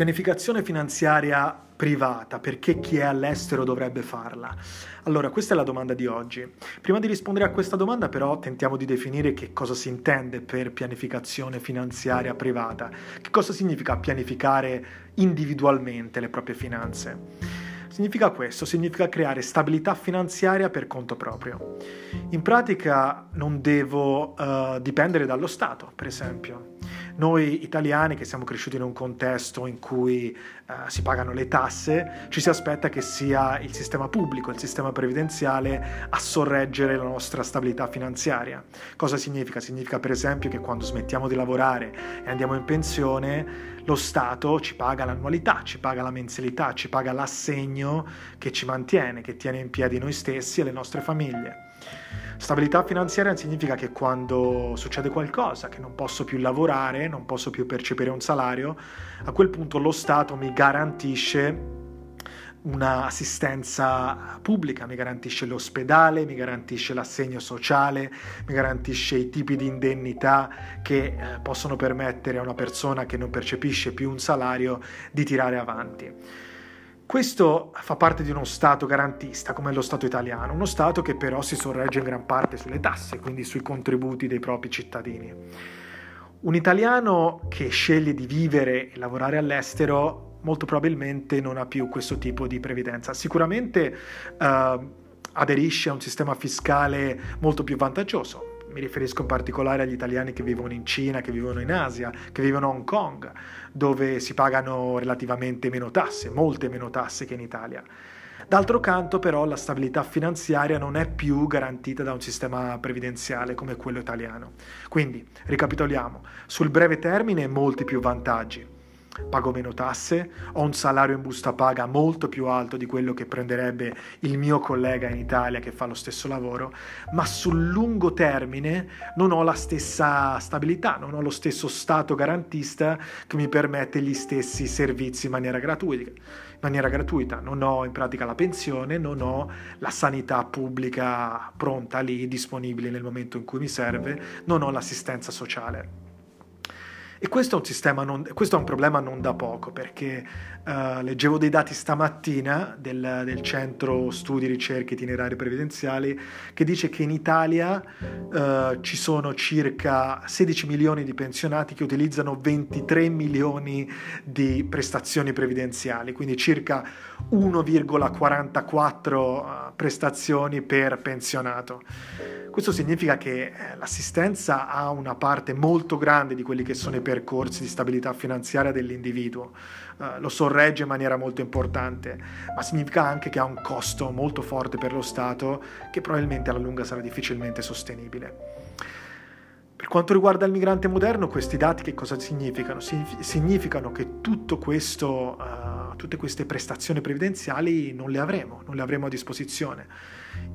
Pianificazione finanziaria privata, perché chi è all'estero dovrebbe farla? Allora, questa è la domanda di oggi. Prima di rispondere a questa domanda però tentiamo di definire che cosa si intende per pianificazione finanziaria privata, che cosa significa pianificare individualmente le proprie finanze. Significa questo, significa creare stabilità finanziaria per conto proprio. In pratica non devo uh, dipendere dallo Stato, per esempio. Noi italiani che siamo cresciuti in un contesto in cui uh, si pagano le tasse, ci si aspetta che sia il sistema pubblico, il sistema previdenziale a sorreggere la nostra stabilità finanziaria. Cosa significa? Significa per esempio che quando smettiamo di lavorare e andiamo in pensione, lo Stato ci paga l'annualità, ci paga la mensilità, ci paga l'assegno che ci mantiene, che tiene in piedi noi stessi e le nostre famiglie. Stabilità finanziaria significa che quando succede qualcosa, che non posso più lavorare, non posso più percepire un salario, a quel punto lo Stato mi garantisce un'assistenza pubblica, mi garantisce l'ospedale, mi garantisce l'assegno sociale, mi garantisce i tipi di indennità che eh, possono permettere a una persona che non percepisce più un salario di tirare avanti. Questo fa parte di uno Stato garantista come lo Stato italiano, uno Stato che però si sorregge in gran parte sulle tasse, quindi sui contributi dei propri cittadini. Un italiano che sceglie di vivere e lavorare all'estero molto probabilmente non ha più questo tipo di previdenza. Sicuramente uh, aderisce a un sistema fiscale molto più vantaggioso, mi riferisco in particolare agli italiani che vivono in Cina, che vivono in Asia, che vivono a Hong Kong, dove si pagano relativamente meno tasse, molte meno tasse che in Italia. D'altro canto però la stabilità finanziaria non è più garantita da un sistema previdenziale come quello italiano. Quindi, ricapitoliamo, sul breve termine molti più vantaggi pago meno tasse, ho un salario in busta paga molto più alto di quello che prenderebbe il mio collega in Italia che fa lo stesso lavoro, ma sul lungo termine non ho la stessa stabilità, non ho lo stesso stato garantista che mi permette gli stessi servizi in maniera gratuita. In maniera gratuita. Non ho in pratica la pensione, non ho la sanità pubblica pronta lì, disponibile nel momento in cui mi serve, non ho l'assistenza sociale. E questo è un, non, questo è un problema non da poco, perché uh, leggevo dei dati stamattina del, del, Centro Studi Ricerche Itinerari Previdenziali che dice che in Italia uh, ci sono circa 16 milioni di pensionati che utilizzano 23 milioni di prestazioni previdenziali, quindi circa 1,44 uh, prestazioni per pensionato. Questo significa che eh, l'assistenza ha una parte molto grande di quelli che sono i percorsi di stabilità finanziaria dell'individuo, uh, lo sorregge in maniera molto importante, ma significa anche che ha un costo molto forte per lo Stato che probabilmente alla lunga sarà difficilmente sostenibile. Per quanto riguarda il migrante moderno, questi dati che cosa significano? Significano che tutto questo, uh, tutte queste prestazioni previdenziali non le avremo, non le avremo a disposizione.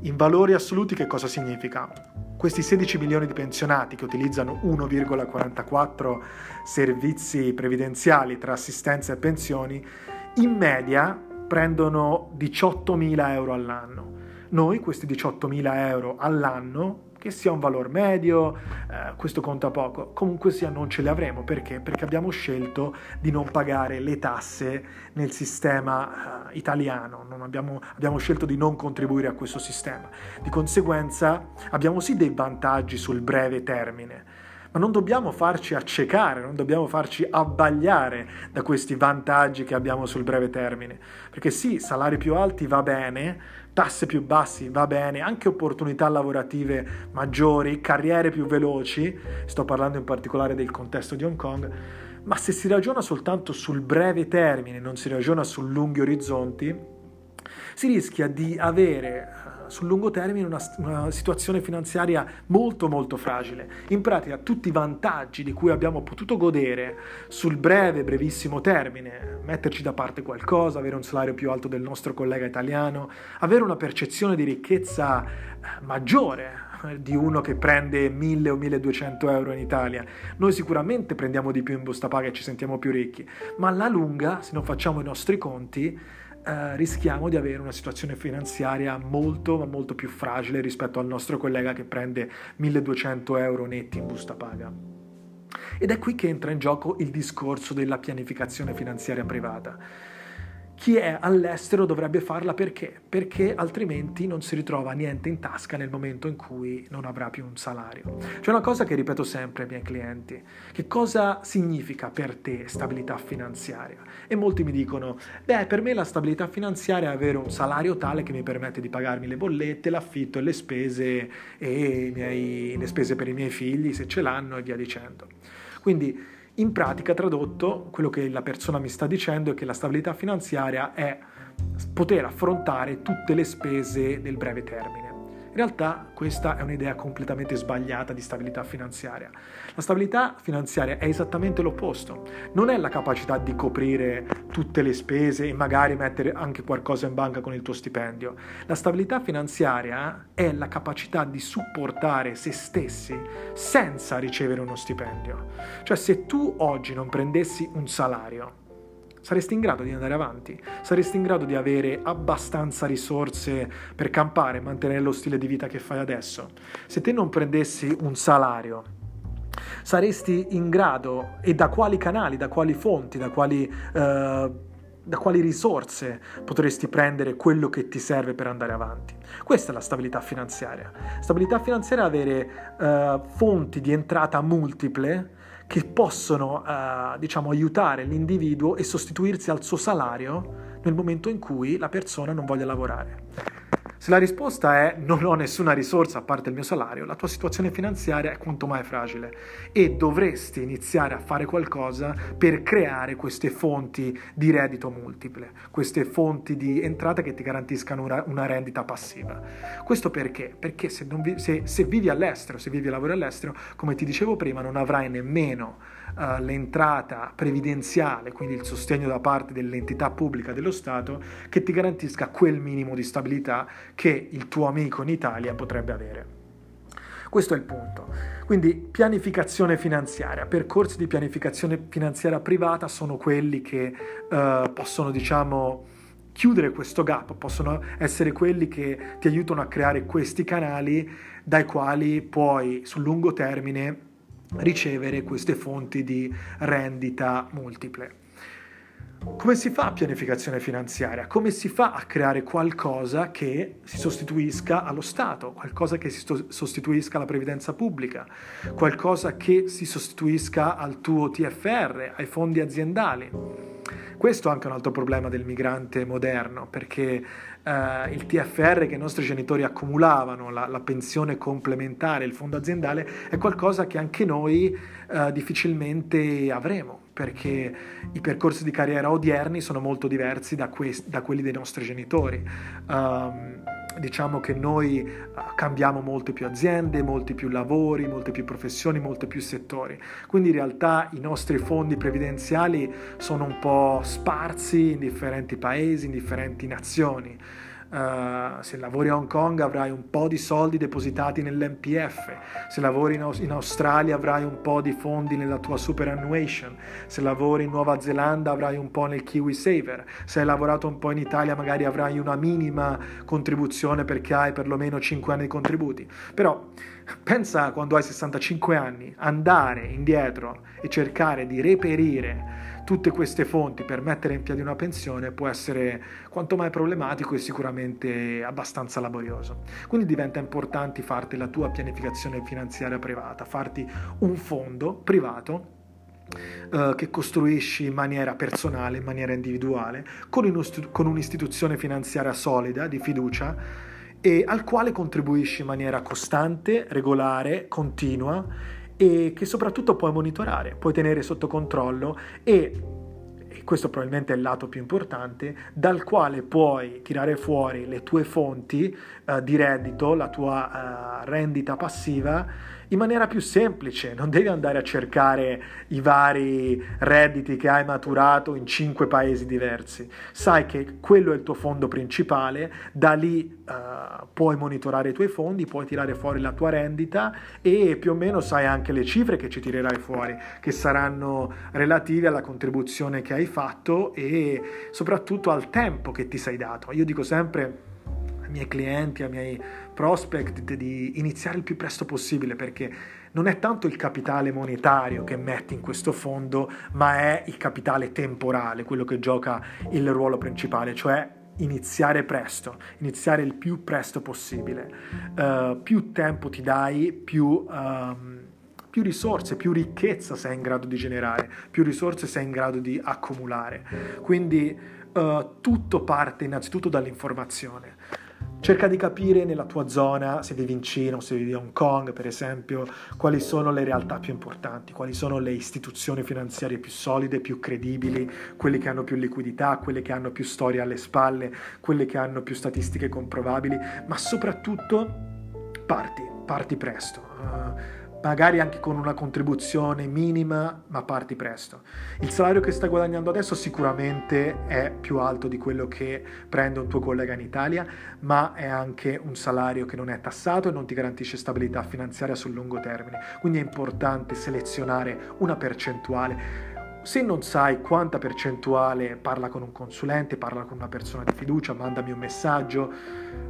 In valori assoluti che cosa significa? Questi 16 milioni di pensionati che utilizzano 1,44 servizi previdenziali tra assistenza e pensioni, in media prendono 18 mila euro all'anno. Noi questi 18 mila euro all'anno che sia un valore medio, eh, questo conta poco, comunque sia non ce le avremo perché? Perché abbiamo scelto di non pagare le tasse nel sistema eh, italiano, abbiamo, abbiamo scelto di non contribuire a questo sistema. Di conseguenza abbiamo sì dei vantaggi sul breve termine, ma non dobbiamo farci accecare, non dobbiamo farci abbagliare da questi vantaggi che abbiamo sul breve termine, perché sì, salari più alti va bene, tasse più bassi va bene, anche opportunità lavorative maggiori, carriere più veloci, sto parlando in particolare del contesto di Hong Kong, ma se si ragiona soltanto sul breve termine, non si ragiona su lunghi orizzonti, si rischia di avere sul lungo termine una, una, situazione finanziaria molto molto fragile. In pratica tutti i vantaggi di cui abbiamo potuto godere sul breve, brevissimo termine, metterci da parte qualcosa, avere un salario più alto del nostro collega italiano, avere una percezione di ricchezza eh, maggiore eh, di uno che prende 1000 o 1200 euro in Italia. Noi sicuramente prendiamo di più in busta paga e ci sentiamo più ricchi, ma alla lunga, se non facciamo i nostri conti, eh, rischiamo di avere una situazione finanziaria molto ma molto più fragile rispetto al nostro collega che prende 1200 euro netti in busta paga. Ed è qui che entra in gioco il discorso della pianificazione finanziaria privata chi è all'estero dovrebbe farla perché? Perché altrimenti non si ritrova niente in tasca nel momento in cui non avrà più un salario. C'è una cosa che ripeto sempre ai miei clienti, che cosa significa per te stabilità finanziaria? E molti mi dicono, beh, per me la stabilità finanziaria è avere un salario tale che mi permette di pagarmi le bollette, l'affitto e le spese e miei, le spese per i miei figli se ce l'hanno e via dicendo. Quindi in pratica, tradotto, quello che la persona mi sta dicendo è che la stabilità finanziaria è poter affrontare tutte le spese del breve termine. In realtà questa è un'idea completamente sbagliata di stabilità finanziaria. La stabilità finanziaria è esattamente l'opposto. Non è la capacità di coprire tutte le spese e magari mettere anche qualcosa in banca con il tuo stipendio. La stabilità finanziaria è la capacità di supportare se stessi senza ricevere uno stipendio. Cioè se tu oggi non prendessi un salario, saresti in grado di andare avanti, saresti in grado di avere abbastanza risorse per campare mantenere lo stile di vita che fai adesso. Se te non prendessi un salario, saresti in grado e da quali canali, da quali fonti, da quali... Uh, da quali risorse potresti prendere quello che ti serve per andare avanti. Questa è la stabilità finanziaria. Stabilità finanziaria è avere uh, fonti di entrata multiple che possono eh, diciamo, aiutare l'individuo e sostituirsi al suo salario nel momento in cui la persona non voglia lavorare. Se la risposta è non ho nessuna risorsa a parte il mio salario, la tua situazione finanziaria è quanto mai fragile e dovresti iniziare a fare qualcosa per creare queste fonti di reddito multiple, queste fonti di entrata che ti garantiscano una, rendita passiva. Questo perché? Perché se, vi, se, se vivi all'estero, se vivi e lavori all'estero, come ti dicevo prima, non avrai nemmeno uh, l'entrata previdenziale, quindi il sostegno da parte dell'entità pubblica dello Stato, che ti garantisca quel minimo di stabilità che il tuo amico in Italia potrebbe avere. Questo è il punto. Quindi pianificazione finanziaria, percorsi di pianificazione finanziaria privata sono quelli che uh, possono, diciamo, chiudere questo gap, possono essere quelli che ti aiutano a creare questi canali dai quali puoi sul lungo termine ricevere queste fonti di rendita multiple. Come si fa a pianificazione finanziaria? Come si fa a creare qualcosa che si sostituisca allo Stato, qualcosa che si sostituisca alla previdenza pubblica, qualcosa che si sostituisca al tuo TFR, ai fondi aziendali? Questo è anche un altro problema del migrante moderno, perché eh, il TFR che i nostri genitori accumulavano, la, la, pensione complementare, il fondo aziendale, è qualcosa che anche noi eh, difficilmente avremo, perché i percorsi di carriera odierni sono molto diversi da, que- da quelli dei nostri genitori. Um, diciamo che noi uh, cambiamo molte più aziende, molti più lavori, molte più professioni, molti più settori. Quindi in realtà i nostri fondi previdenziali sono un po' sparsi in differenti paesi, in differenti nazioni. Uh, se lavori a Hong Kong avrai un po' di soldi depositati nell'MPF, se lavori in, in, Australia avrai un po' di fondi nella tua superannuation, se lavori in Nuova Zelanda avrai un po' nel Kiwi Saver, se hai lavorato un po' in Italia magari avrai una minima contribuzione perché hai perlomeno 5 anni di contributi. Però pensa quando hai 65 anni, andare indietro e cercare di reperire tutte queste fonti per mettere in piedi una pensione può essere quanto mai problematico e sicuramente abbastanza laborioso. Quindi diventa importante farti la tua pianificazione finanziaria privata, farti un fondo privato Uh, che costruisci in maniera personale, in maniera individuale, con, con, un'istituzione finanziaria solida, di fiducia, e al quale contribuisci in maniera costante, regolare, continua e che soprattutto puoi monitorare, puoi tenere sotto controllo e, e questo probabilmente è il lato più importante, dal quale puoi tirare fuori le tue fonti uh, di reddito, la tua uh, rendita passiva in maniera più semplice, non devi andare a cercare i vari redditi che hai maturato in cinque paesi diversi. Sai che quello è il tuo fondo principale, da lì uh, puoi monitorare i tuoi fondi, puoi tirare fuori la tua rendita e più o meno sai anche le cifre che ci tirerai fuori, che saranno relative alla contribuzione che hai fatto e soprattutto al tempo che ti sei dato. Io dico sempre ai miei clienti, ai miei prospect di iniziare il più presto possibile perché non è tanto il capitale monetario che metti in questo fondo, ma è il capitale temporale, quello che gioca il ruolo principale, cioè iniziare presto, iniziare il più presto possibile. Uh, più tempo ti dai, più... Um, più risorse, più ricchezza sei in grado di generare, più risorse sei in grado di accumulare. Quindi uh, tutto parte innanzitutto dall'informazione. Cerca di capire nella tua zona, se vivi in Cina o se vivi a Hong Kong per esempio, quali sono le realtà più importanti, quali sono le istituzioni finanziarie più solide, più credibili, quelle che hanno più liquidità, quelle che hanno più storia alle spalle, quelle che hanno più statistiche comprovabili, ma soprattutto parti, parti presto. Uh, magari anche con una contribuzione minima, ma parti presto. Il salario che stai guadagnando adesso sicuramente è più alto di quello che prende un tuo collega in Italia, ma è anche un salario che non è tassato e non ti garantisce stabilità finanziaria sul lungo termine. Quindi è importante selezionare una percentuale se non sai quanta percentuale parla con un consulente, parla con una persona di fiducia, mandami un messaggio,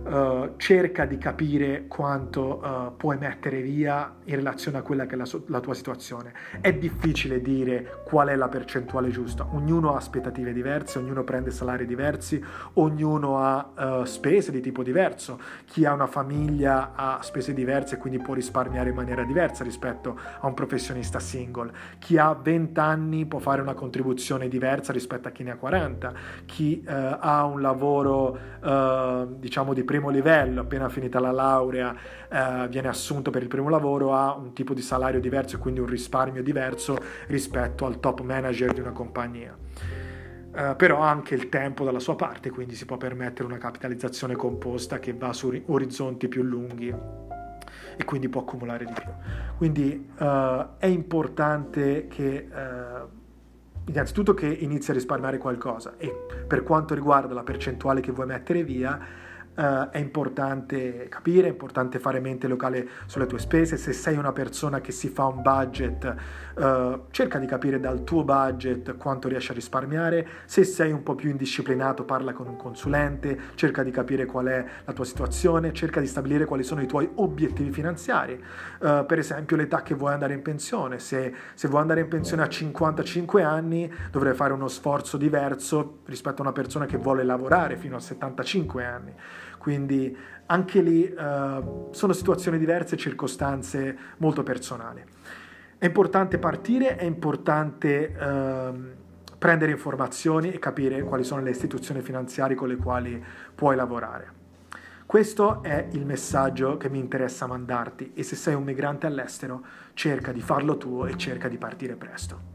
uh, cerca di capire quanto uh, puoi mettere via in relazione a quella che è la, la, tua situazione. È difficile dire qual è la percentuale giusta, ognuno ha aspettative diverse, ognuno prende salari diversi, ognuno ha uh, spese di tipo diverso, chi ha una famiglia ha spese diverse e quindi può risparmiare in maniera diversa rispetto a un professionista single, chi ha 20 anni può fare una contribuzione diversa rispetto a chi ne ha 40, chi eh, ha un lavoro eh, diciamo di primo livello, appena finita la laurea eh, viene assunto per il primo lavoro, ha un tipo di salario diverso e quindi un risparmio diverso rispetto al top manager di una compagnia. Uh, però ha anche il tempo dalla sua parte, quindi si può permettere una capitalizzazione composta che va su orizzonti più lunghi e quindi può accumulare di più. Quindi uh, è importante che uh, innanzitutto che inizi a risparmiare qualcosa e per quanto riguarda la percentuale che vuoi mettere via, Uh, è importante capire, è importante fare mente locale sulle tue spese. Se sei una persona che si fa un budget, uh, cerca di capire dal tuo budget quanto riesci a risparmiare. Se sei un po' più indisciplinato, parla con un consulente, cerca di capire qual è la tua situazione, cerca di stabilire quali sono i tuoi obiettivi finanziari. Uh, per esempio, l'età che vuoi andare in pensione. Se, se vuoi andare in pensione a 55 anni, dovrai fare uno sforzo diverso rispetto a una persona che vuole lavorare fino a 75 anni quindi anche lì uh, sono situazioni diverse circostanze molto personali. È importante partire, è importante uh, prendere informazioni e capire quali sono le istituzioni finanziarie con le quali puoi lavorare. Questo è il messaggio che mi interessa mandarti e se sei un migrante all'estero cerca di farlo tuo e cerca di partire presto.